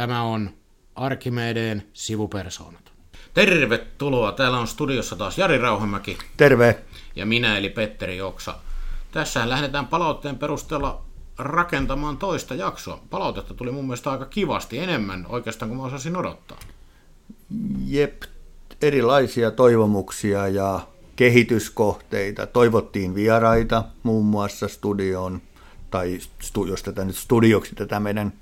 Tämä on Arkimedeen sivupersoonat. Tervetuloa. Täällä on studiossa taas Jari Rauhamäki. Terve. Ja minä eli Petteri Oksa. Tässä lähdetään palautteen perusteella rakentamaan toista jaksoa. Palautetta tuli mun mielestä aika kivasti enemmän oikeastaan kuin mä osasin odottaa. Jep, erilaisia toivomuksia ja kehityskohteita. Toivottiin vieraita muun muassa studioon, tai stu, jos tätä nyt studioksi tätä meidän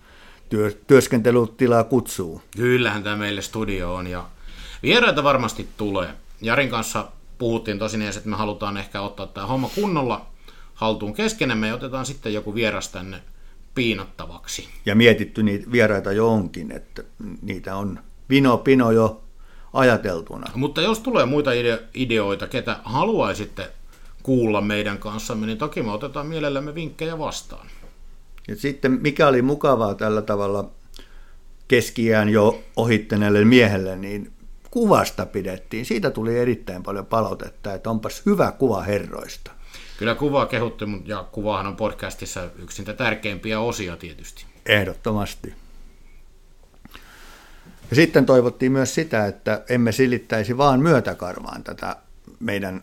työ, työskentelytilaa kutsuu. Kyllähän tämä meille studio on ja vieraita varmasti tulee. Jarin kanssa puhuttiin tosin että me halutaan ehkä ottaa tämä homma kunnolla haltuun keskenemme ja otetaan sitten joku vieras tänne piinattavaksi. Ja mietitty niitä vieraita jo onkin, että niitä on vino pino jo ajateltuna. Mutta jos tulee muita ideoita, ketä haluaisitte kuulla meidän kanssamme, niin toki me otetaan mielellämme vinkkejä vastaan. Ja sitten mikä oli mukavaa tällä tavalla keskiään jo ohittaneelle miehelle, niin kuvasta pidettiin. Siitä tuli erittäin paljon palautetta, että onpas hyvä kuva herroista. Kyllä kuvaa kehuttu, ja kuvahan on podcastissa yksi niitä tärkeimpiä osia tietysti. Ehdottomasti. Ja sitten toivottiin myös sitä, että emme silittäisi vaan myötäkarvaan tätä meidän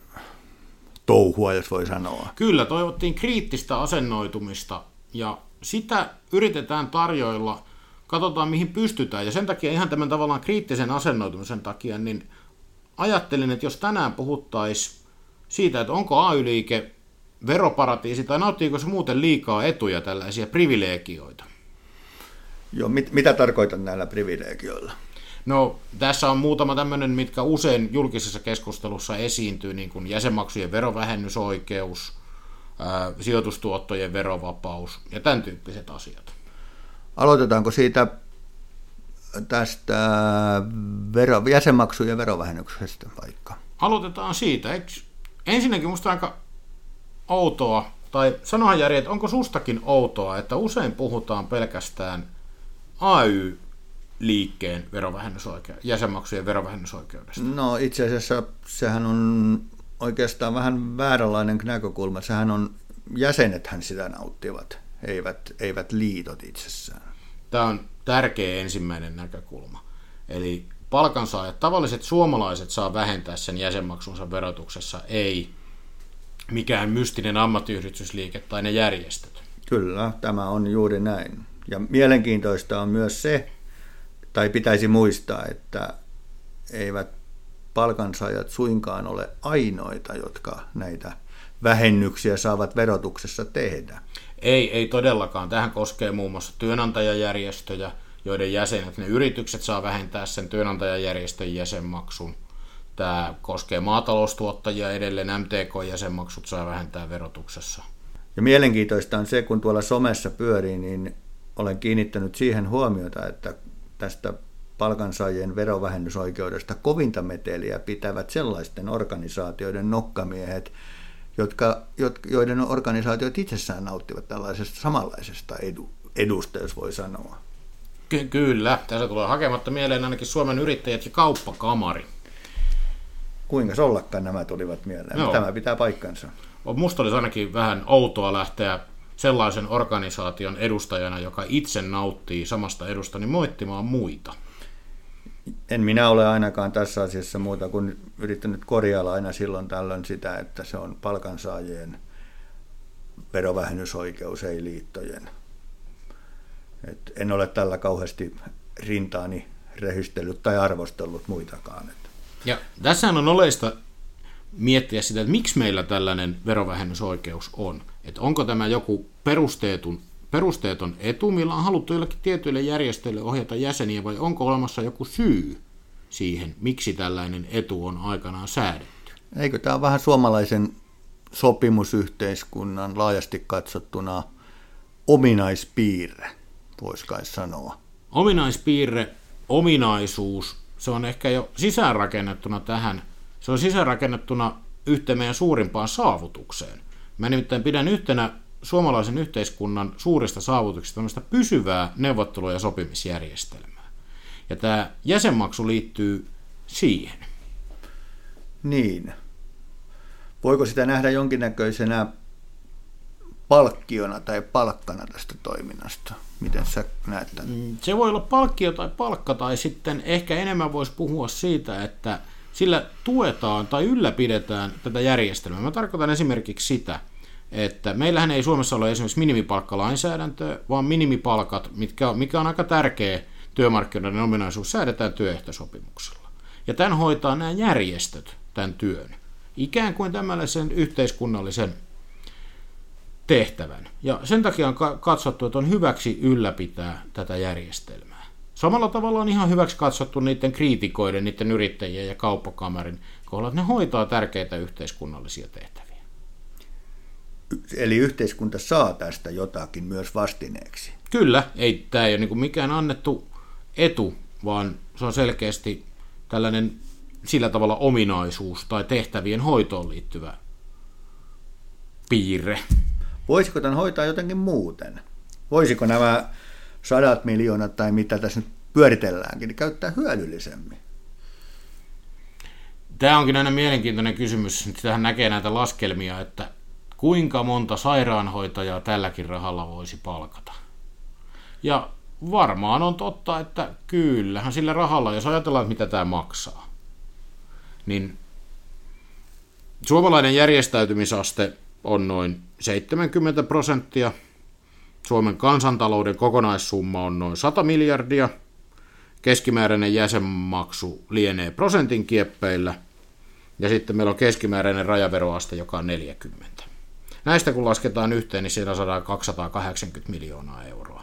touhua, jos voi sanoa. Kyllä, toivottiin kriittistä asennoitumista ja sitä yritetään tarjoilla, katsotaan mihin pystytään. Ja sen takia ihan tämän tavallaan kriittisen asennoitumisen takia, niin ajattelin, että jos tänään puhuttaisiin siitä, että onko AY-liike veroparatiisi tai nauttiiko se muuten liikaa etuja, tällaisia privilegioita. Joo, mit, mitä tarkoitan näillä privilegioilla? No, tässä on muutama tämmöinen, mitkä usein julkisessa keskustelussa esiintyy, niin kuin jäsenmaksujen verovähennysoikeus, ää, sijoitustuottojen verovapaus ja tämän tyyppiset asiat. Aloitetaanko siitä tästä vero, jäsenmaksujen verovähennyksestä vaikka? Aloitetaan siitä. Eikö? Ensinnäkin minusta aika outoa, tai sanohan Jari, että onko sustakin outoa, että usein puhutaan pelkästään AY liikkeen verovähennysoikeudesta, jäsenmaksujen verovähennysoikeudesta? No itse asiassa sehän on oikeastaan vähän vääränlainen näkökulma. Sehän on, jäsenethän sitä nauttivat, eivät, eivät liitot itsessään. Tämä on tärkeä ensimmäinen näkökulma. Eli palkansaajat, tavalliset suomalaiset saa vähentää sen jäsenmaksunsa verotuksessa, ei mikään mystinen ammattiyhdistysliike tai ne järjestöt. Kyllä, tämä on juuri näin. Ja mielenkiintoista on myös se, tai pitäisi muistaa, että eivät palkansaajat suinkaan ole ainoita, jotka näitä vähennyksiä saavat verotuksessa tehdä. Ei, ei todellakaan. Tähän koskee muun muassa työnantajajärjestöjä, joiden jäsenet, ne yritykset saa vähentää sen työnantajajärjestön jäsenmaksun. Tämä koskee maataloustuottajia edelleen, MTK-jäsenmaksut saa vähentää verotuksessa. Ja mielenkiintoista on se, kun tuolla somessa pyörii, niin olen kiinnittänyt siihen huomiota, että tästä palkansaajien verovähennysoikeudesta kovinta meteliä pitävät sellaisten organisaatioiden nokkamiehet, jotka, joiden organisaatiot itsessään nauttivat tällaisesta samanlaisesta edu, edusta, jos voi sanoa. Ky- kyllä, tässä tulee hakematta mieleen ainakin Suomen yrittäjät ja kauppakamari. Kuinka ollakaan nämä tulivat mieleen? Joo. Tämä pitää paikkansa. Musta olisi ainakin vähän outoa lähteä sellaisen organisaation edustajana, joka itse nauttii samasta edusta, niin moittimaan muita. En minä ole ainakaan tässä asiassa muuta kuin yrittänyt korjailla aina silloin tällöin sitä, että se on palkansaajien verovähennysoikeus, ei liittojen. Et en ole tällä kauheasti rintaani rehystellyt tai arvostellut muitakaan. Ja tässä on oleista miettiä sitä, että miksi meillä tällainen verovähennysoikeus on. Että onko tämä joku perusteetun, perusteeton etu, millä on haluttu jollekin tietyille järjestöille ohjata jäseniä, vai onko olemassa joku syy siihen, miksi tällainen etu on aikanaan säädetty? Eikö tämä ole vähän suomalaisen sopimusyhteiskunnan laajasti katsottuna ominaispiirre, voisi kai sanoa? Ominaispiirre, ominaisuus, se on ehkä jo sisäänrakennettuna tähän – se on sisäänrakennettuna yhteen meidän suurimpaan saavutukseen. Mä nimittäin pidän yhtenä suomalaisen yhteiskunnan suurista saavutuksista tämmöistä pysyvää neuvottelu- ja sopimisjärjestelmää. Ja tämä jäsenmaksu liittyy siihen. Niin. Voiko sitä nähdä jonkinnäköisenä palkkiona tai palkkana tästä toiminnasta? Miten sä näet tämän? Mm, se voi olla palkkio tai palkka, tai sitten ehkä enemmän voisi puhua siitä, että sillä tuetaan tai ylläpidetään tätä järjestelmää. Mä tarkoitan esimerkiksi sitä, että meillähän ei Suomessa ole esimerkiksi minimipalkkalainsäädäntöä, vaan minimipalkat, mitkä mikä on aika tärkeä työmarkkinoiden ominaisuus, säädetään työehtosopimuksella. Ja tämän hoitaa nämä järjestöt, tämän työn. Ikään kuin tämmöisen yhteiskunnallisen tehtävän. Ja sen takia on katsottu, että on hyväksi ylläpitää tätä järjestelmää. Samalla tavalla on ihan hyväksi katsottu niiden kriitikoiden, niiden yrittäjien ja kauppakamarin kohdalla, että ne hoitaa tärkeitä yhteiskunnallisia tehtäviä. Eli yhteiskunta saa tästä jotakin myös vastineeksi. Kyllä, ei tämä ei ole niin mikään annettu etu, vaan se on selkeästi tällainen sillä tavalla ominaisuus tai tehtävien hoitoon liittyvä piirre. Voisiko tämän hoitaa jotenkin muuten? Voisiko nämä sadat miljoonat tai mitä tässä nyt pyöritelläänkin, niin käyttää hyödyllisemmin? Tämä onkin aina mielenkiintoinen kysymys. Tähän näkee näitä laskelmia, että kuinka monta sairaanhoitajaa tälläkin rahalla voisi palkata. Ja varmaan on totta, että kyllähän sillä rahalla, jos ajatellaan, mitä tämä maksaa, niin suomalainen järjestäytymisaste on noin 70 prosenttia. Suomen kansantalouden kokonaissumma on noin 100 miljardia. Keskimääräinen jäsenmaksu lienee prosentin kieppeillä. Ja sitten meillä on keskimääräinen rajaveroaste, joka on 40. Näistä kun lasketaan yhteen, niin siinä saadaan 280 miljoonaa euroa.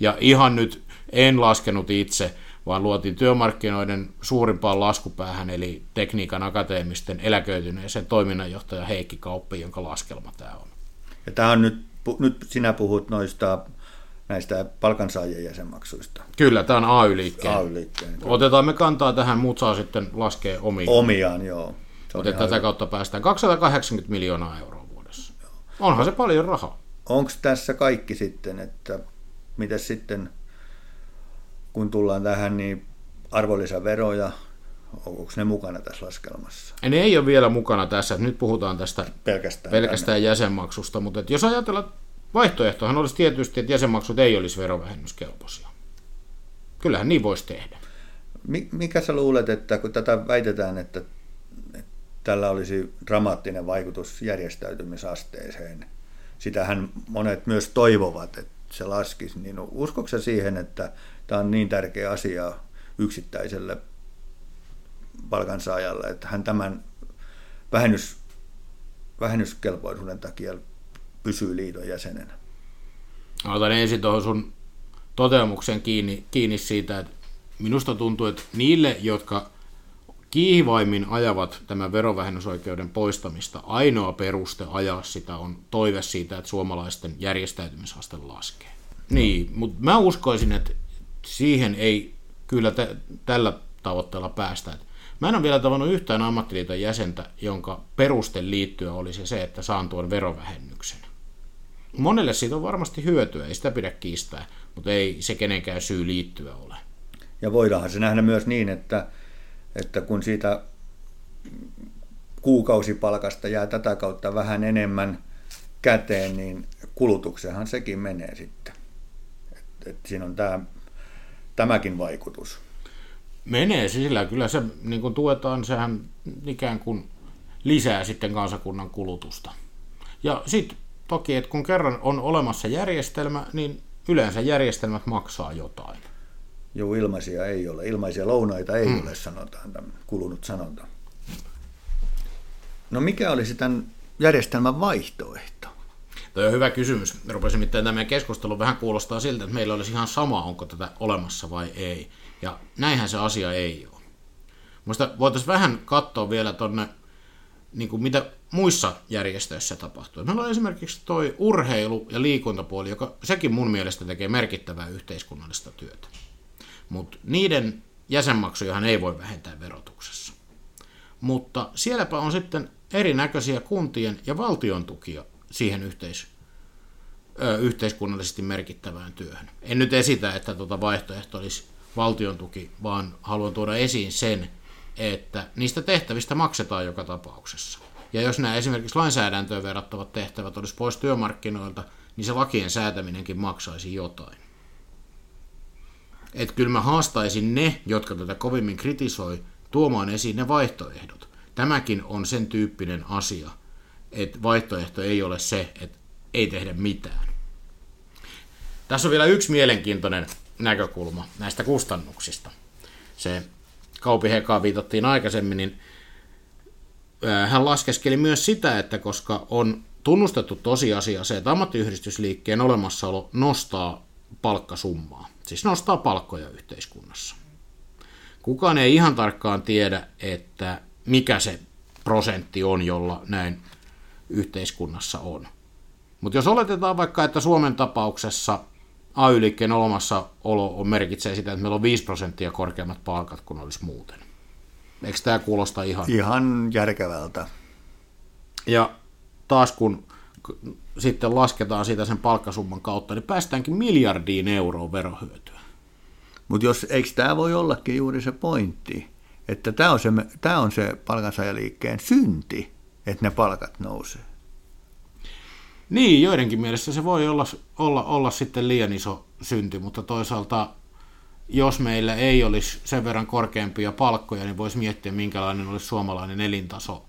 Ja ihan nyt en laskenut itse, vaan luotiin työmarkkinoiden suurimpaan laskupäähän, eli tekniikan akateemisten eläköityneeseen toiminnanjohtaja Heikki Kauppi, jonka laskelma tämä on. Ja tämä on nyt, nyt sinä puhut noista näistä palkansaajien jäsenmaksuista. Kyllä, tämä on AY-liikkeen. AY-liikkeen Otetaan me kantaa tähän, muut saa sitten laskea omiaan. Omiaan, joo. Joten tätä hyvä. kautta päästään 280 miljoonaa euroa. Onhan se paljon rahaa. Onko tässä kaikki sitten, että mitä sitten kun tullaan tähän, niin arvonlisäveroja, onko ne mukana tässä laskelmassa? Ne ei ole vielä mukana tässä, nyt puhutaan tästä pelkästään, pelkästään jäsenmaksusta, mutta jos ajatellaan, vaihtoehtohan olisi tietysti, että jäsenmaksut ei olisi verovähennyskelpoisia. Kyllähän niin voisi tehdä. Mikä sä luulet, että kun tätä väitetään, että tällä olisi dramaattinen vaikutus järjestäytymisasteeseen, sitähän monet myös toivovat, että se laskisi, niin uskokse siihen, että tämä on niin tärkeä asia yksittäiselle palkansaajalle, että hän tämän vähennys, vähennyskelpoisuuden takia pysyy liiton jäsenenä. Otan ensin tuohon sun toteamukseen kiinni, kiinni siitä, että minusta tuntuu, että niille, jotka kiivaimmin ajavat tämän verovähennysoikeuden poistamista, ainoa peruste ajaa sitä on toive siitä, että suomalaisten järjestäytymisaste laskee. Niin, mutta mä uskoisin, että siihen ei kyllä t- tällä tavoitteella päästä. Mä en ole vielä tavannut yhtään ammattiliiton jäsentä, jonka peruste liittyä olisi se, että saan tuon verovähennyksen. Monelle siitä on varmasti hyötyä, ei sitä pidä kiistää, mutta ei se kenenkään syy liittyä ole. Ja voidaanhan se nähdä myös niin, että, että kun siitä kuukausipalkasta jää tätä kautta vähän enemmän käteen, niin kulutuksenhan sekin menee sitten. Et, et siinä on tämä tämäkin vaikutus? Menee sillä, kyllä se niin kuin tuetaan, sehän ikään kuin lisää sitten kansakunnan kulutusta. Ja sitten toki, että kun kerran on olemassa järjestelmä, niin yleensä järjestelmät maksaa jotain. Joo, ilmaisia ei ole. Ilmaisia lounaita ei hmm. ole, sanotaan, tämän kulunut sanonta. No mikä olisi tämän järjestelmän vaihtoehto? Tuo on hyvä kysymys. Rupesin nimittäin tämä keskustelu vähän kuulostaa siltä, että meillä olisi ihan sama, onko tätä olemassa vai ei. Ja näinhän se asia ei ole. Muista voitaisiin vähän katsoa vielä tuonne, niin kuin mitä muissa järjestöissä tapahtuu. Meillä on esimerkiksi tuo urheilu- ja liikuntapuoli, joka sekin mun mielestä tekee merkittävää yhteiskunnallista työtä. Mutta niiden jäsenmaksujahan ei voi vähentää verotuksessa. Mutta sielläpä on sitten erinäköisiä kuntien ja valtion tukia siihen yhteis, ö, yhteiskunnallisesti merkittävään työhön. En nyt esitä, että tuota vaihtoehto olisi valtion tuki, vaan haluan tuoda esiin sen, että niistä tehtävistä maksetaan joka tapauksessa. Ja jos nämä esimerkiksi lainsäädäntöön verrattavat tehtävät olisi pois työmarkkinoilta, niin se lakien säätäminenkin maksaisi jotain. Että kyllä mä haastaisin ne, jotka tätä kovimmin kritisoi, tuomaan esiin ne vaihtoehdot. Tämäkin on sen tyyppinen asia, että vaihtoehto ei ole se, että ei tehdä mitään. Tässä on vielä yksi mielenkiintoinen näkökulma näistä kustannuksista. Se Kaupi Hekaa viitattiin aikaisemmin, niin hän laskeskeli myös sitä, että koska on tunnustettu tosiasia se, että ammattiyhdistysliikkeen olemassaolo nostaa palkkasummaa, siis nostaa palkkoja yhteiskunnassa. Kukaan ei ihan tarkkaan tiedä, että mikä se prosentti on, jolla näin yhteiskunnassa on. Mutta jos oletetaan vaikka, että Suomen tapauksessa AY-liikkeen olemassaolo on merkitsee sitä, että meillä on 5 prosenttia korkeammat palkat kuin olisi muuten. Eikö tämä kuulosta ihan... Ihan järkevältä. Ja taas kun sitten lasketaan siitä sen palkkasumman kautta, niin päästäänkin miljardiin euroa verohyötyä. Mutta jos, eikö tämä voi ollakin juuri se pointti, että tämä on se, tämä on se palkansaajaliikkeen synti, että ne palkat nousee. Niin, joidenkin mielestä se voi olla, olla, olla sitten liian iso synti, mutta toisaalta jos meillä ei olisi sen verran korkeampia palkkoja, niin voisi miettiä, minkälainen olisi suomalainen elintaso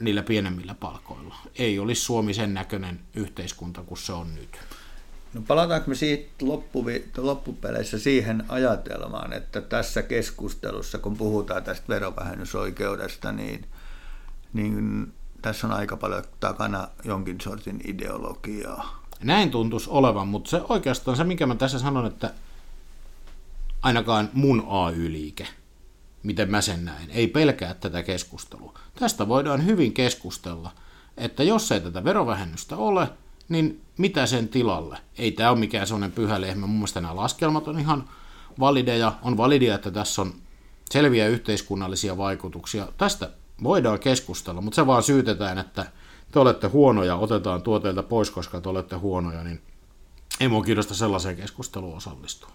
niillä pienemmillä palkoilla. Ei olisi Suomi sen näköinen yhteiskunta kuin se on nyt. No palataanko me siitä loppuvi, loppupeleissä siihen ajatelmaan, että tässä keskustelussa, kun puhutaan tästä verovähennysoikeudesta, niin, niin tässä on aika paljon takana jonkin sortin ideologiaa. Näin tuntuisi olevan, mutta se oikeastaan se, mikä mä tässä sanon, että ainakaan mun AY-liike, miten mä sen näen, ei pelkää tätä keskustelua. Tästä voidaan hyvin keskustella, että jos ei tätä verovähennystä ole, niin mitä sen tilalle? Ei tämä ole mikään sellainen pyhä lehmä. Mun mielestä nämä laskelmat on ihan valideja. On validia, että tässä on selviä yhteiskunnallisia vaikutuksia. Tästä voidaan keskustella, mutta se vaan syytetään, että te olette huonoja, otetaan tuoteilta pois, koska te olette huonoja, niin ei mua kiinnosta sellaiseen keskusteluun osallistua.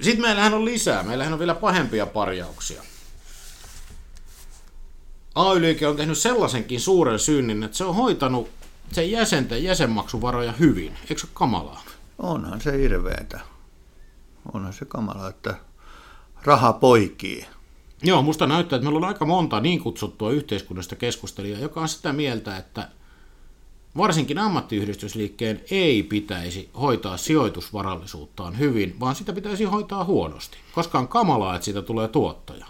Sitten meillähän on lisää. Meillähän on vielä pahempia parjauksia. ay on tehnyt sellaisenkin suuren synnin, että se on hoitanut sen jäsenten jäsenmaksuvaroja hyvin. Eikö se ole kamalaa? Onhan se hirveetä. Onhan se kamala, että raha poikii. Joo, musta näyttää, että meillä on aika monta niin kutsuttua yhteiskunnasta keskustelijaa, joka on sitä mieltä, että Varsinkin ammattiyhdistysliikkeen ei pitäisi hoitaa sijoitusvarallisuuttaan hyvin, vaan sitä pitäisi hoitaa huonosti, koska on kamalaa, että siitä tulee tuottaja.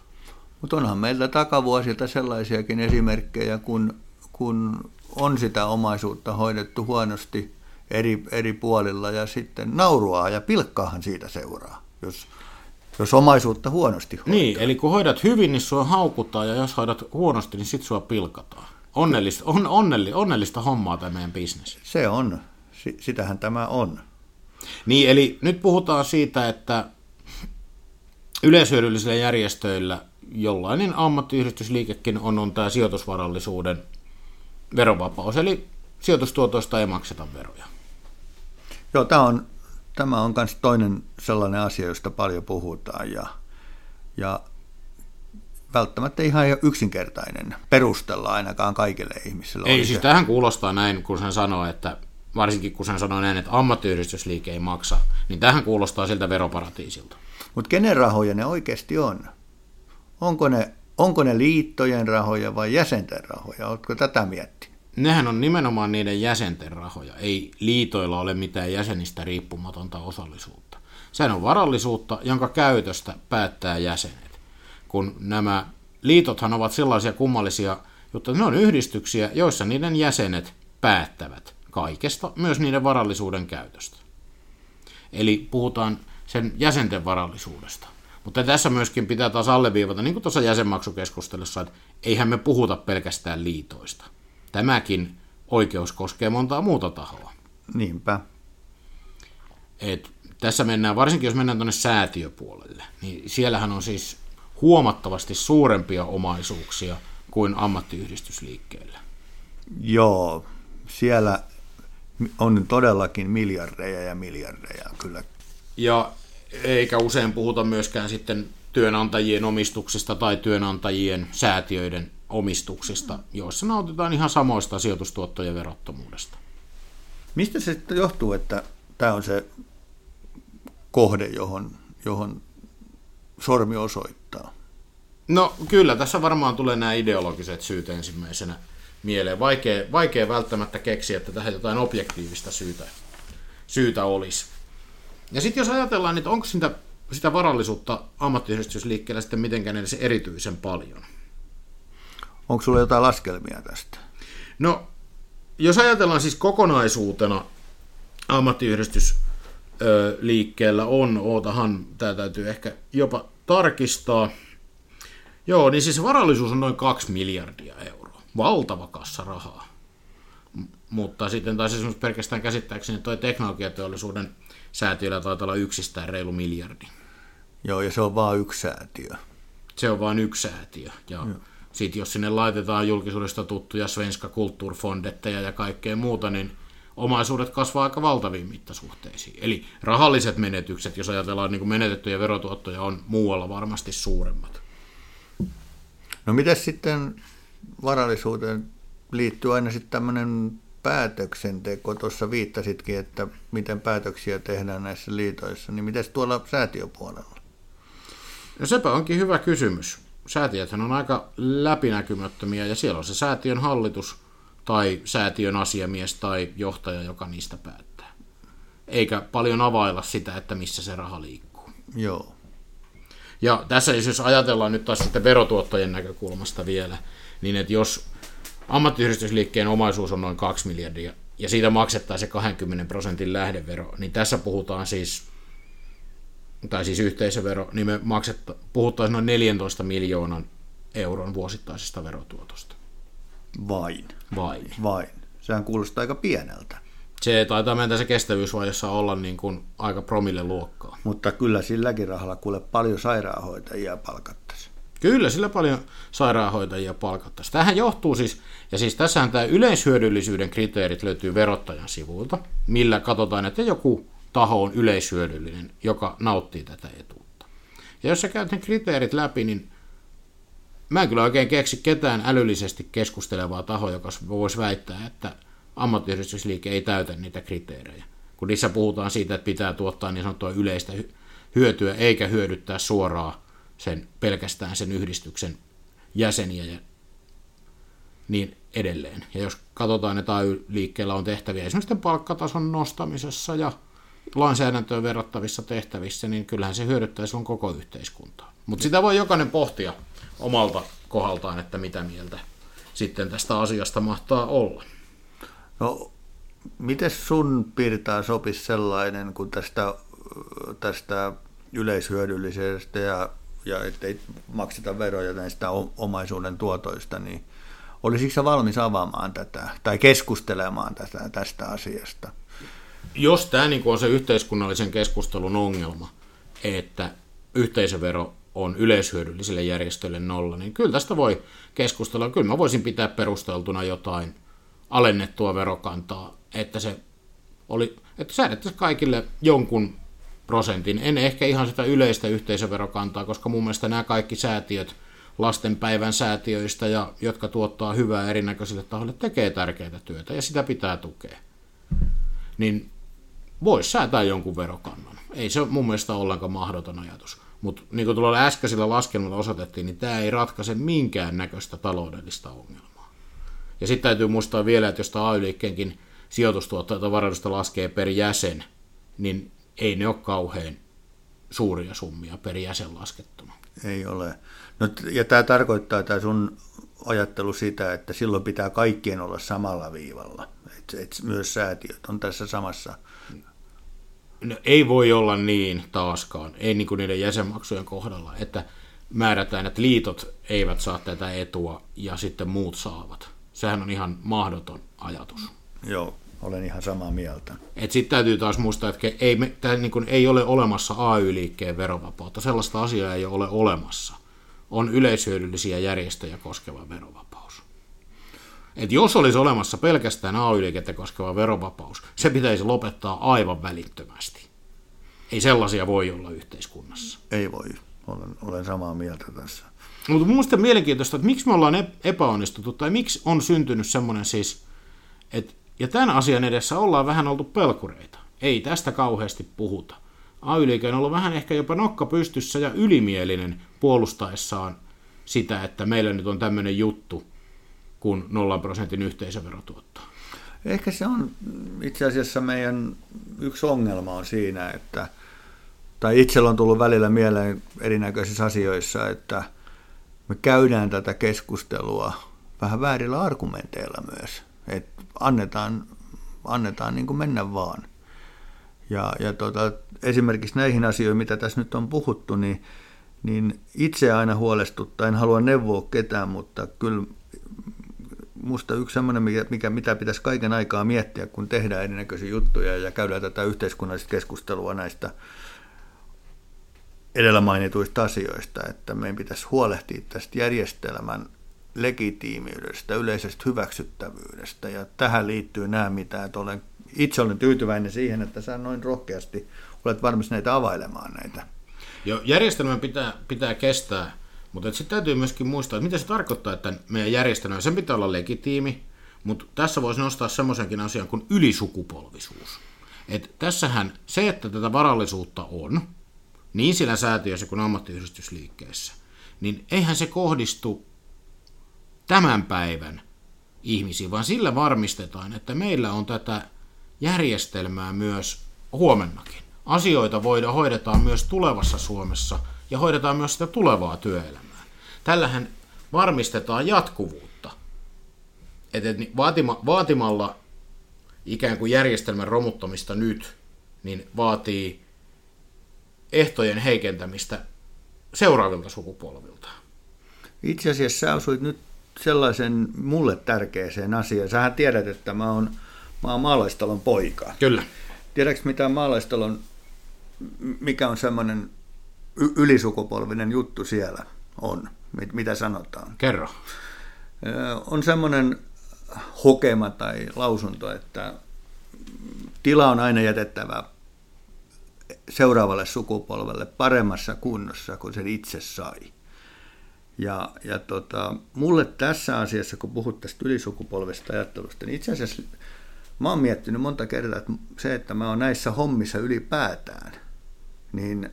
Mutta onhan meillä takavuosilta sellaisiakin esimerkkejä, kun, kun on sitä omaisuutta hoidettu huonosti eri, eri puolilla ja sitten nauruaa ja pilkkaahan siitä seuraa, jos, jos omaisuutta huonosti hoitaa. Niin, eli kun hoidat hyvin, niin sua haukutaan ja jos hoidat huonosti, niin sit sua pilkataan. Onnellista, on, onnelli, onnellista hommaa tämä meidän bisnes. Se on. Sitähän tämä on. Niin, eli nyt puhutaan siitä, että yleishyödyllisillä järjestöillä jollainen ammattiyhdistysliikekin on, on tämä sijoitusvarallisuuden verovapaus, eli sijoitustuotoista ei makseta veroja. Joo, tämä on, tämä on myös toinen sellainen asia, josta paljon puhutaan, ja, ja välttämättä ihan yksinkertainen perustella ainakaan kaikille ihmisille. Ei, siis tähän kuulostaa näin, kun sen sanoo, että varsinkin kun sen sanoo näin, että ammattiyhdistysliike ei maksa, niin tähän kuulostaa siltä veroparatiisilta. Mutta kenen rahoja ne oikeasti on? Onko ne, onko ne liittojen rahoja vai jäsenten rahoja? Oletko tätä miettinyt? Nehän on nimenomaan niiden jäsenten rahoja. Ei liitoilla ole mitään jäsenistä riippumatonta osallisuutta. Sehän on varallisuutta, jonka käytöstä päättää jäsenet kun nämä liitothan ovat sellaisia kummallisia juttuja, ne on yhdistyksiä, joissa niiden jäsenet päättävät kaikesta, myös niiden varallisuuden käytöstä. Eli puhutaan sen jäsenten varallisuudesta. Mutta tässä myöskin pitää taas alleviivata, niin kuin tuossa jäsenmaksukeskustelussa, että eihän me puhuta pelkästään liitoista. Tämäkin oikeus koskee montaa muuta tahoa. Niinpä. Et tässä mennään, varsinkin jos mennään tuonne säätiöpuolelle, niin siellähän on siis huomattavasti suurempia omaisuuksia kuin ammattiyhdistysliikkeellä. Joo, siellä on todellakin miljardeja ja miljardeja kyllä Ja eikä usein puhuta myöskään sitten työnantajien omistuksista tai työnantajien säätiöiden omistuksista, joissa nautitaan ihan samoista sijoitustuottojen verottomuudesta. Mistä se sitten johtuu, että tämä on se kohde, johon, johon sormi osoittaa? No kyllä, tässä varmaan tulee nämä ideologiset syyt ensimmäisenä mieleen. Vaikea, vaikea välttämättä keksiä, että tähän jotain objektiivista syytä, syytä olisi. Ja sitten jos ajatellaan, niin onko sitä, sitä varallisuutta ammattiyhdistysliikkeellä sitten mitenkään edes erityisen paljon? Onko sulla jotain laskelmia tästä? No, jos ajatellaan siis kokonaisuutena ammattiyhdistysliikkeellä on, ootahan, tämä täytyy ehkä jopa tarkistaa. Joo, niin siis varallisuus on noin 2 miljardia euroa. Valtava kassa rahaa. M- mutta sitten taas esimerkiksi pelkästään käsittääkseni tuo teknologiateollisuuden säätiöllä taitaa olla yksistään reilu miljardi. Joo, ja se on vain yksi säätiö. Se on vain yksi säätiö. Ja sitten jos sinne laitetaan julkisuudesta tuttuja Svenska Kulturfondetteja ja kaikkea muuta, niin omaisuudet kasvaa aika valtaviin mittasuhteisiin. Eli rahalliset menetykset, jos ajatellaan niin kuin menetettyjä verotuottoja, on muualla varmasti suuremmat. No miten sitten varallisuuteen liittyy aina sitten tämmöinen päätöksenteko, tuossa viittasitkin, että miten päätöksiä tehdään näissä liitoissa, niin miten tuolla säätiöpuolella? No sepä onkin hyvä kysymys. Säätiöthän on aika läpinäkymättömiä ja siellä on se säätiön hallitus tai säätiön asiamies tai johtaja, joka niistä päättää. Eikä paljon availla sitä, että missä se raha liikkuu. Joo. Ja tässä jos ajatellaan nyt taas sitten verotuottojen näkökulmasta vielä, niin että jos ammattiyhdistysliikkeen omaisuus on noin 2 miljardia ja siitä maksettaisiin se 20 prosentin lähdevero, niin tässä puhutaan siis, tai siis yhteisövero, niin me maksetta, puhuttaisiin noin 14 miljoonan euron vuosittaisesta verotuotosta. Vain. Vain. Vain. Sehän kuulostaa aika pieneltä. Se taitaa meidän se kestävyysvaiheessa olla niin kuin aika promille luokkaa. Mutta kyllä silläkin rahalla kuule paljon sairaanhoitajia palkattaisiin. Kyllä, sillä paljon sairaanhoitajia palkattaisiin. Tähän johtuu siis, ja siis tässähän tämä yleishyödyllisyyden kriteerit löytyy verottajan sivuilta, millä katsotaan, että joku taho on yleishyödyllinen, joka nauttii tätä etuutta. Ja jos sä käyt ne kriteerit läpi, niin mä en kyllä oikein keksi ketään älyllisesti keskustelevaa tahoa, joka voisi väittää, että ammattiyhdistysliike ei täytä niitä kriteerejä. Kun niissä puhutaan siitä, että pitää tuottaa niin sanottua yleistä hyötyä, eikä hyödyttää suoraan sen, pelkästään sen yhdistyksen jäseniä ja niin edelleen. Ja jos katsotaan, että AY-liikkeellä on tehtäviä esimerkiksi palkkatason nostamisessa ja lainsäädäntöön verrattavissa tehtävissä, niin kyllähän se hyödyttää silloin koko yhteiskuntaa. Mutta sitä voi jokainen pohtia omalta kohdaltaan, että mitä mieltä sitten tästä asiasta mahtaa olla. No, miten sun piirtää sopisi sellainen, kun tästä, tästä yleishyödyllisestä ja, ja ettei makseta veroja näistä omaisuuden tuotoista, niin olisiko sä valmis avaamaan tätä tai keskustelemaan tätä, tästä asiasta? Jos tämä niin on se yhteiskunnallisen keskustelun ongelma, että yhteisövero on yleishyödyllisille järjestöille nolla, niin kyllä tästä voi keskustella. Kyllä mä voisin pitää perusteltuna jotain alennettua verokantaa, että se oli, että säädettäisiin kaikille jonkun prosentin. En ehkä ihan sitä yleistä yhteisöverokantaa, koska mun mielestä nämä kaikki säätiöt lastenpäivän säätiöistä, ja, jotka tuottaa hyvää erinäköisille tahoille, tekee tärkeää työtä ja sitä pitää tukea. Niin voisi säätää jonkun verokannan. Ei se mun mielestä ollenkaan mahdoton ajatus. Mutta niin kuin tuolla äskeisellä laskelmalla osoitettiin, niin tämä ei ratkaise minkään näköistä taloudellista ongelmaa. Ja sitten täytyy muistaa vielä, että jos tämä AY-liikkeenkin varallisuutta laskee per jäsen, niin ei ne ole kauhean suuria summia per jäsen laskettuna. Ei ole. No, ja tämä tarkoittaa tämä sun ajattelu sitä, että silloin pitää kaikkien olla samalla viivalla. Et, et myös säätiöt on tässä samassa No, ei voi olla niin taaskaan, ei niin kuin niiden jäsenmaksujen kohdalla, että määrätään, että liitot eivät saa tätä etua ja sitten muut saavat. Sehän on ihan mahdoton ajatus. Joo, olen ihan samaa mieltä. Sitten täytyy taas muistaa, että ei, me, tämä niin kuin ei ole olemassa AY-liikkeen verovapautta. Sellaista asiaa ei ole olemassa. On yleishyödyllisiä järjestöjä koskeva verovapaus. Et jos olisi olemassa pelkästään AY-liikettä koskeva verovapaus, se pitäisi lopettaa aivan välittömästi. Ei sellaisia voi olla yhteiskunnassa. Ei voi, olen, olen samaa mieltä tässä. Mutta minusta mielenkiintoista, että miksi me ollaan epäonnistuttu, tai miksi on syntynyt semmoinen siis, että, ja tämän asian edessä ollaan vähän oltu pelkureita. Ei tästä kauheasti puhuta. ay on ollut vähän ehkä jopa nokka pystyssä ja ylimielinen puolustaessaan sitä, että meillä nyt on tämmöinen juttu kuin 0 prosentin yhteisöverotuotto. Ehkä se on itse asiassa meidän yksi ongelma on siinä, että, tai itsellä on tullut välillä mieleen erinäköisissä asioissa, että me käydään tätä keskustelua vähän väärillä argumenteilla myös. Että annetaan, annetaan niin kuin mennä vaan. Ja, ja tota, esimerkiksi näihin asioihin, mitä tässä nyt on puhuttu, niin, niin itse aina huolestuttaa, en halua neuvoa ketään, mutta kyllä musta yksi semmoinen, mikä, mitä pitäisi kaiken aikaa miettiä, kun tehdään erinäköisiä juttuja ja käydään tätä yhteiskunnallista keskustelua näistä edellä mainituista asioista, että meidän pitäisi huolehtia tästä järjestelmän legitiimiydestä, yleisestä hyväksyttävyydestä. Ja tähän liittyy nämä, mitä että olen, itse olen tyytyväinen siihen, että sä noin rohkeasti olet varmasti näitä availemaan näitä. Jo, järjestelmän pitää, pitää kestää mutta sitten täytyy myöskin muistaa, että mitä se tarkoittaa, että meidän järjestelmä, sen pitää olla legitiimi, mutta tässä voisi nostaa semmoisenkin asian kuin ylisukupolvisuus. Et tässähän se, että tätä varallisuutta on, niin sillä säätiössä kuin ammattiyhdistysliikkeessä, niin eihän se kohdistu tämän päivän ihmisiin, vaan sillä varmistetaan, että meillä on tätä järjestelmää myös huomennakin. Asioita voidaan hoidetaan myös tulevassa Suomessa – ja hoidetaan myös sitä tulevaa työelämää. Tällähän varmistetaan jatkuvuutta. Et, et, vaatima, vaatimalla ikään kuin järjestelmän romuttamista nyt, niin vaatii ehtojen heikentämistä seuraavilta sukupolvilta. Itse asiassa sä osuit nyt sellaisen mulle tärkeäseen asiaan. Sähän tiedät, että mä oon, mä oon maalaistalon poika. Kyllä. Tiedätkö mitä maalaistalon, mikä on semmoinen ylisukupolvinen juttu siellä on, mitä sanotaan. Kerro. On semmoinen hokema tai lausunto, että tila on aina jätettävä seuraavalle sukupolvelle paremmassa kunnossa kuin se itse sai. Ja, ja tota, mulle tässä asiassa, kun puhut tästä ylisukupolvesta ajattelusta, niin itse asiassa mä oon miettinyt monta kertaa, että se, että mä oon näissä hommissa ylipäätään, niin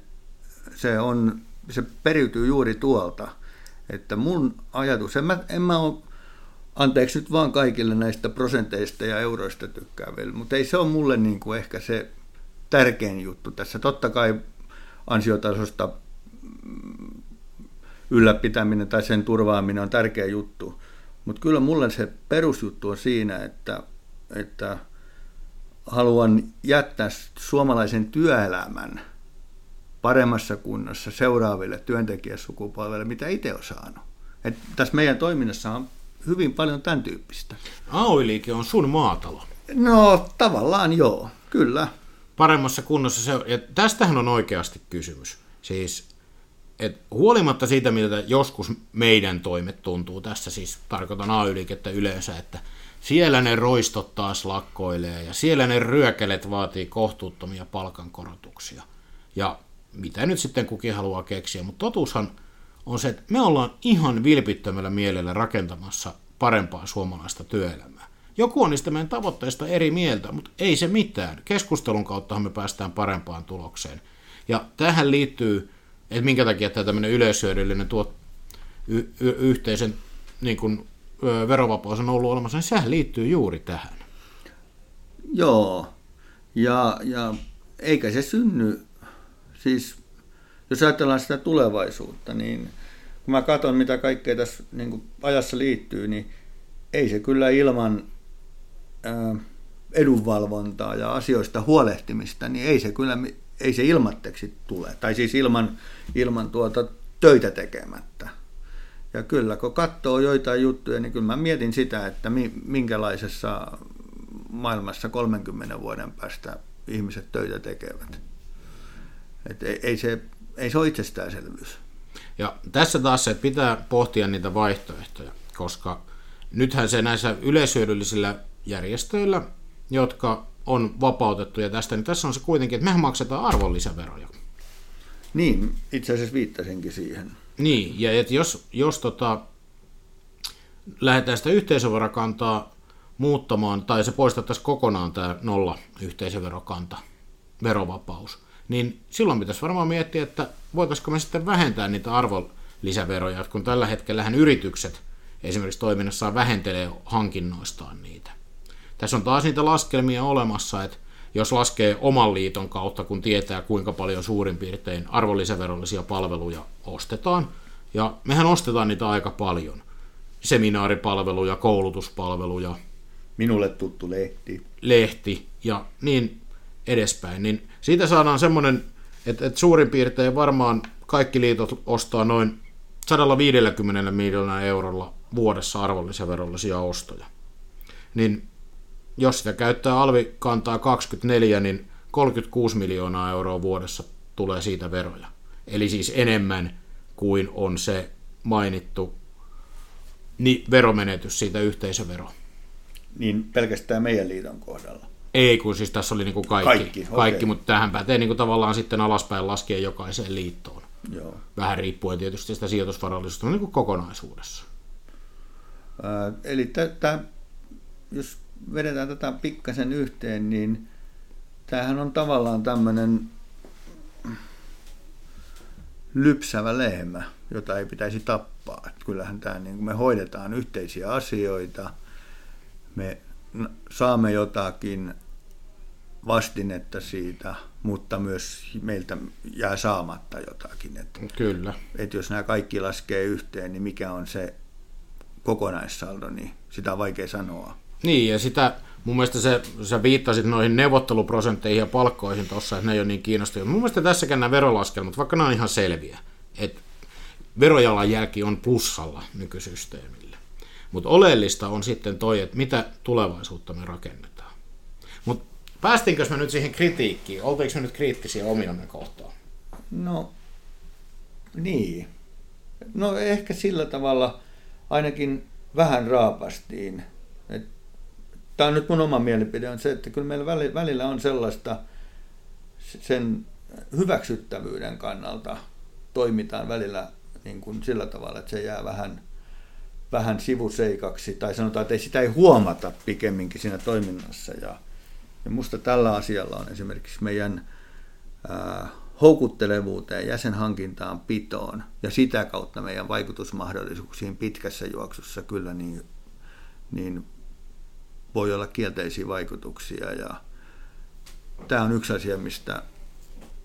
se, on, se periytyy juuri tuolta. Että mun ajatus, en mä, en mä ole, anteeksi nyt vaan kaikille näistä prosenteista ja euroista tykkääville, mutta ei se ole mulle niin kuin ehkä se tärkein juttu tässä. Totta kai ansiotasosta ylläpitäminen tai sen turvaaminen on tärkeä juttu, mutta kyllä mulle se perusjuttu on siinä, että, että haluan jättää suomalaisen työelämän – paremmassa kunnossa seuraaville työntekijäsukupolville, mitä itse on saanut. Et tässä meidän toiminnassa on hyvin paljon tämän tyyppistä. AY-liike on sun maatalo. No tavallaan joo, kyllä. Paremmassa kunnossa se Ja tästähän on oikeasti kysymys. Siis, et huolimatta siitä, miltä joskus meidän toimet tuntuu, tässä siis tarkoitan AY-liikettä yleensä, että siellä ne roistot taas lakkoilee ja siellä ne ryökelet vaatii kohtuuttomia palkankorotuksia. Ja mitä nyt sitten kukin haluaa keksiä, mutta totuushan on se, että me ollaan ihan vilpittömällä mielellä rakentamassa parempaa suomalaista työelämää. Joku on niistä meidän tavoitteista eri mieltä, mutta ei se mitään. Keskustelun kauttahan me päästään parempaan tulokseen. Ja tähän liittyy, että minkä takia tämä tämmöinen yleishyödyllinen tuot, y- y- yhteisen niin kuin, ö, verovapaus on ollut olemassa, niin sehän liittyy juuri tähän. Joo, ja, ja eikä se synny siis jos ajatellaan sitä tulevaisuutta, niin kun mä katson, mitä kaikkea tässä niin kuin ajassa liittyy, niin ei se kyllä ilman ää, edunvalvontaa ja asioista huolehtimista, niin ei se kyllä ei se ilmatteksi tule, tai siis ilman, ilman tuota töitä tekemättä. Ja kyllä, kun katsoo joitain juttuja, niin kyllä mä mietin sitä, että minkälaisessa maailmassa 30 vuoden päästä ihmiset töitä tekevät. Et ei, ei, se, ei se ole itsestäänselvyys. Ja tässä taas se, että pitää pohtia niitä vaihtoehtoja, koska nythän se näissä yleishyödyllisillä järjestöillä, jotka on vapautettuja tästä, niin tässä on se kuitenkin, että mehän maksetaan arvonlisäveroja. Niin, itse asiassa viittasinkin siihen. Niin, ja että jos, jos tota, lähdetään sitä yhteisöverokantaa muuttamaan, tai se poistettaisiin kokonaan tämä nolla yhteisöverokanta, verovapaus, niin silloin pitäisi varmaan miettiä, että voitaisiko me sitten vähentää niitä arvonlisäveroja, kun tällä hetkellä yritykset esimerkiksi toiminnassaan vähentelee hankinnoistaan niitä. Tässä on taas niitä laskelmia olemassa, että jos laskee oman liiton kautta, kun tietää kuinka paljon suurin piirtein arvonlisäverollisia palveluja ostetaan, ja mehän ostetaan niitä aika paljon, seminaaripalveluja, koulutuspalveluja, Minulle tuttu lehti. Lehti ja niin edespäin, niin siitä saadaan semmoinen, että, että suurin piirtein varmaan kaikki liitot ostaa noin 150 miljoonaa eurolla vuodessa arvonlisäverollisia ostoja. Niin jos sitä käyttää alvikantaa 24, niin 36 miljoonaa euroa vuodessa tulee siitä veroja. Eli siis enemmän kuin on se mainittu niin veromenetys siitä yhteisöveroa. Niin pelkästään meidän liiton kohdalla. Ei, kun siis tässä oli niin kuin kaikki, kaikki, kaikki okay. mutta tähän pätee niin kuin tavallaan sitten alaspäin laskien jokaiseen liittoon. Joo. Vähän riippuen tietysti sitä sijoitusvarallisuudesta niin kuin kokonaisuudessa. Ää, eli tämä, jos vedetään tätä pikkasen yhteen, niin tämähän on tavallaan tämmöinen lypsävä lehmä, jota ei pitäisi tappaa. Että kyllähän tämä, niin me hoidetaan yhteisiä asioita, me saamme jotakin vastinetta siitä, mutta myös meiltä jää saamatta jotakin. Että, Kyllä. Että jos nämä kaikki laskee yhteen, niin mikä on se kokonaissaldo, niin sitä on vaikea sanoa. Niin, ja sitä mun mielestä se, sä viittasit noihin neuvotteluprosentteihin ja palkkoihin tuossa, että ne ei ole niin kiinnostavia. Mun mielestä tässäkin nämä verolaskelmat, vaikka nämä on ihan selviä, että verojalanjälki on plussalla nykysysteemillä. Mutta oleellista on sitten toi, että mitä tulevaisuutta me rakennetaan. Mutta päästiinkö me nyt siihen kritiikkiin? Oltiinko me nyt kriittisiä omiamme kohtaan? No, niin. No ehkä sillä tavalla ainakin vähän raapastiin. Tämä on nyt mun oma mielipide, on se, että kyllä meillä välillä on sellaista sen hyväksyttävyyden kannalta toimitaan välillä niin kuin sillä tavalla, että se jää vähän, vähän sivuseikaksi, tai sanotaan, että ei sitä ei huomata pikemminkin siinä toiminnassa. Ja, ja musta tällä asialla on esimerkiksi meidän ää, houkuttelevuuteen, jäsenhankintaan, pitoon ja sitä kautta meidän vaikutusmahdollisuuksiin pitkässä juoksussa kyllä niin, niin voi olla kielteisiä vaikutuksia. Ja tämä on yksi asia, mistä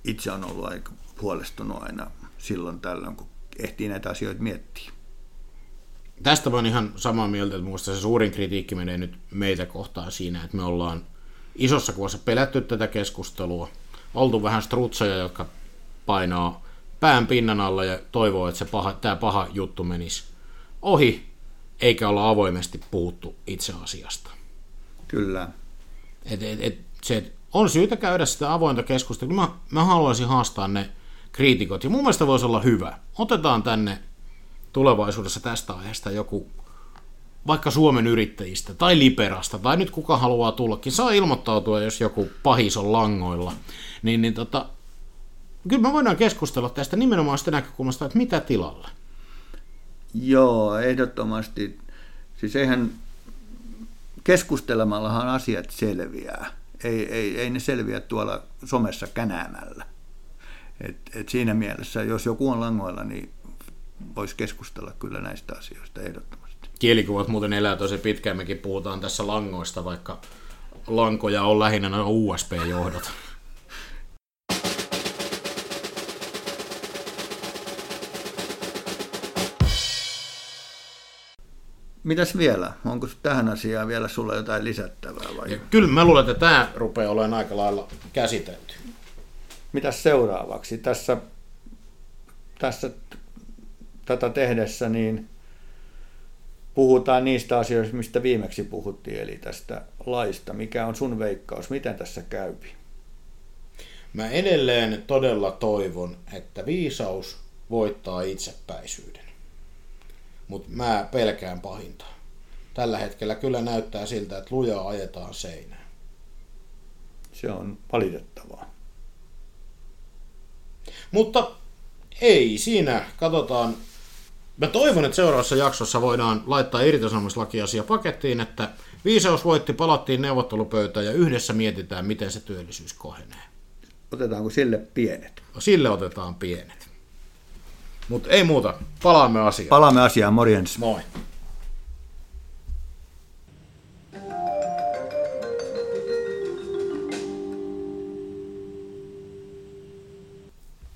itse on ollut aika huolestunut aina silloin tällöin, kun ehtii näitä asioita miettiä. Tästä olen ihan samaa mieltä, että minusta se suurin kritiikki menee nyt meitä kohtaan siinä, että me ollaan isossa kuvassa pelätty tätä keskustelua, oltu vähän strutseja, jotka painaa pään pinnan alla ja toivoo, että se paha, tämä paha juttu menisi ohi, eikä olla avoimesti puhuttu itse asiasta. Kyllä. Et, et, et, se, on syytä käydä sitä avointa keskustelua. Mä, mä haluaisin haastaa ne kriitikot. Ja mun mielestä voisi olla hyvä. Otetaan tänne tulevaisuudessa tästä aiheesta joku vaikka Suomen yrittäjistä tai Liberasta, tai nyt kuka haluaa tullakin, saa ilmoittautua, jos joku pahis on langoilla. Niin, niin tota, kyllä me voidaan keskustella tästä nimenomaan sitä näkökulmasta, että mitä tilalle. Joo, ehdottomasti. Siis eihän keskustelemallahan asiat selviää. Ei, ei, ei ne selviä tuolla somessa känäämällä. Et, et siinä mielessä, jos joku on langoilla, niin voisi keskustella kyllä näistä asioista ehdottomasti. Kielikuvat muuten elää tosi pitkään, mekin puhutaan tässä langoista, vaikka lankoja on lähinnä USB-johdot. Mitäs vielä? Onko tähän asiaan vielä sulla jotain lisättävää? Vai? Ja kyllä mä luulen, että tämä rupeaa olemaan aika lailla käsitelty. Mitäs seuraavaksi? Tässä, tässä tätä tehdessä niin puhutaan niistä asioista, mistä viimeksi puhuttiin, eli tästä laista. Mikä on sun veikkaus? Miten tässä käypi? Mä edelleen todella toivon, että viisaus voittaa itsepäisyyden mutta mä pelkään pahinta. Tällä hetkellä kyllä näyttää siltä, että lujaa ajetaan seinään. Se on valitettavaa. Mutta ei siinä, katsotaan. Mä toivon, että seuraavassa jaksossa voidaan laittaa irtisanomislakiasia pakettiin, että viisaus voitti, palattiin neuvottelupöytään ja yhdessä mietitään, miten se työllisyys kohenee. Otetaanko sille pienet? Sille otetaan pienet. Mutta ei muuta, palaamme asiaan. Palaamme asiaan, morjens. Moi.